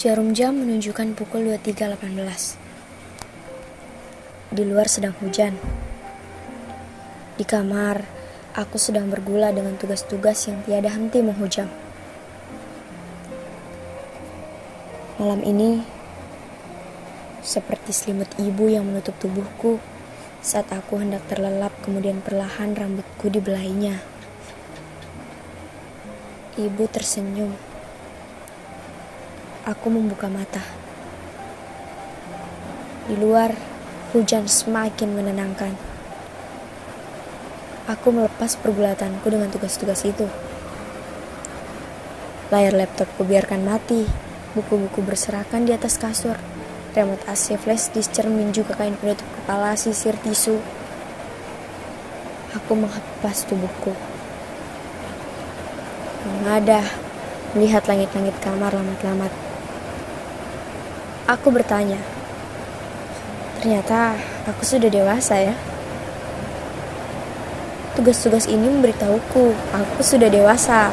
Jarum jam menunjukkan pukul 23.18. Di luar sedang hujan. Di kamar, aku sedang bergula dengan tugas-tugas yang tiada henti menghujam. Malam ini, seperti selimut ibu yang menutup tubuhku saat aku hendak terlelap kemudian perlahan rambutku dibelainya. Ibu tersenyum. Aku membuka mata. Di luar, hujan semakin menenangkan. Aku melepas pergulatanku dengan tugas-tugas itu. Layar laptopku biarkan mati, buku-buku berserakan di atas kasur, remote AC flash disk cermin juga kain penutup kepala sisir tisu. Aku menghempas tubuhku. Mengadah, melihat langit-langit kamar lamat-lamat. Aku bertanya, ternyata aku sudah dewasa ya. Tugas-tugas ini memberitahuku, aku sudah dewasa.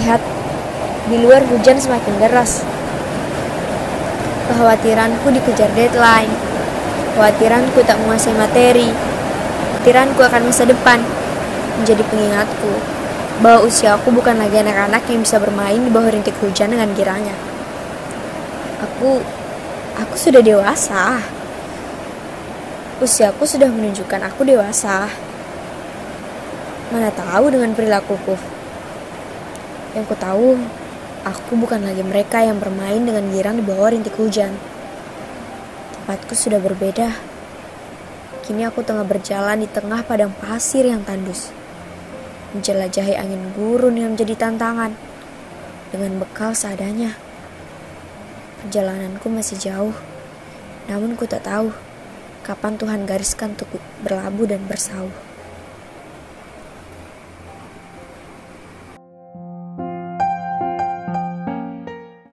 Lihat, di luar hujan semakin deras. Kekhawatiranku dikejar deadline. Kekhawatiranku tak menguasai materi. Kekhawatiranku akan masa depan menjadi pengingatku bahwa usiaku bukan lagi anak-anak yang bisa bermain di bawah rintik hujan dengan giranya. Aku aku sudah dewasa. Usiaku sudah menunjukkan aku dewasa. Mana tahu dengan perilakuku. Yang ku tahu, aku bukan lagi mereka yang bermain dengan girang di bawah rintik hujan. Tempatku sudah berbeda. Kini aku tengah berjalan di tengah padang pasir yang tandus. Menjelajahi angin gurun yang menjadi tantangan. Dengan bekal seadanya. Perjalananku masih jauh, namun ku tak tahu kapan Tuhan gariskan untuk berlabuh dan bersauh.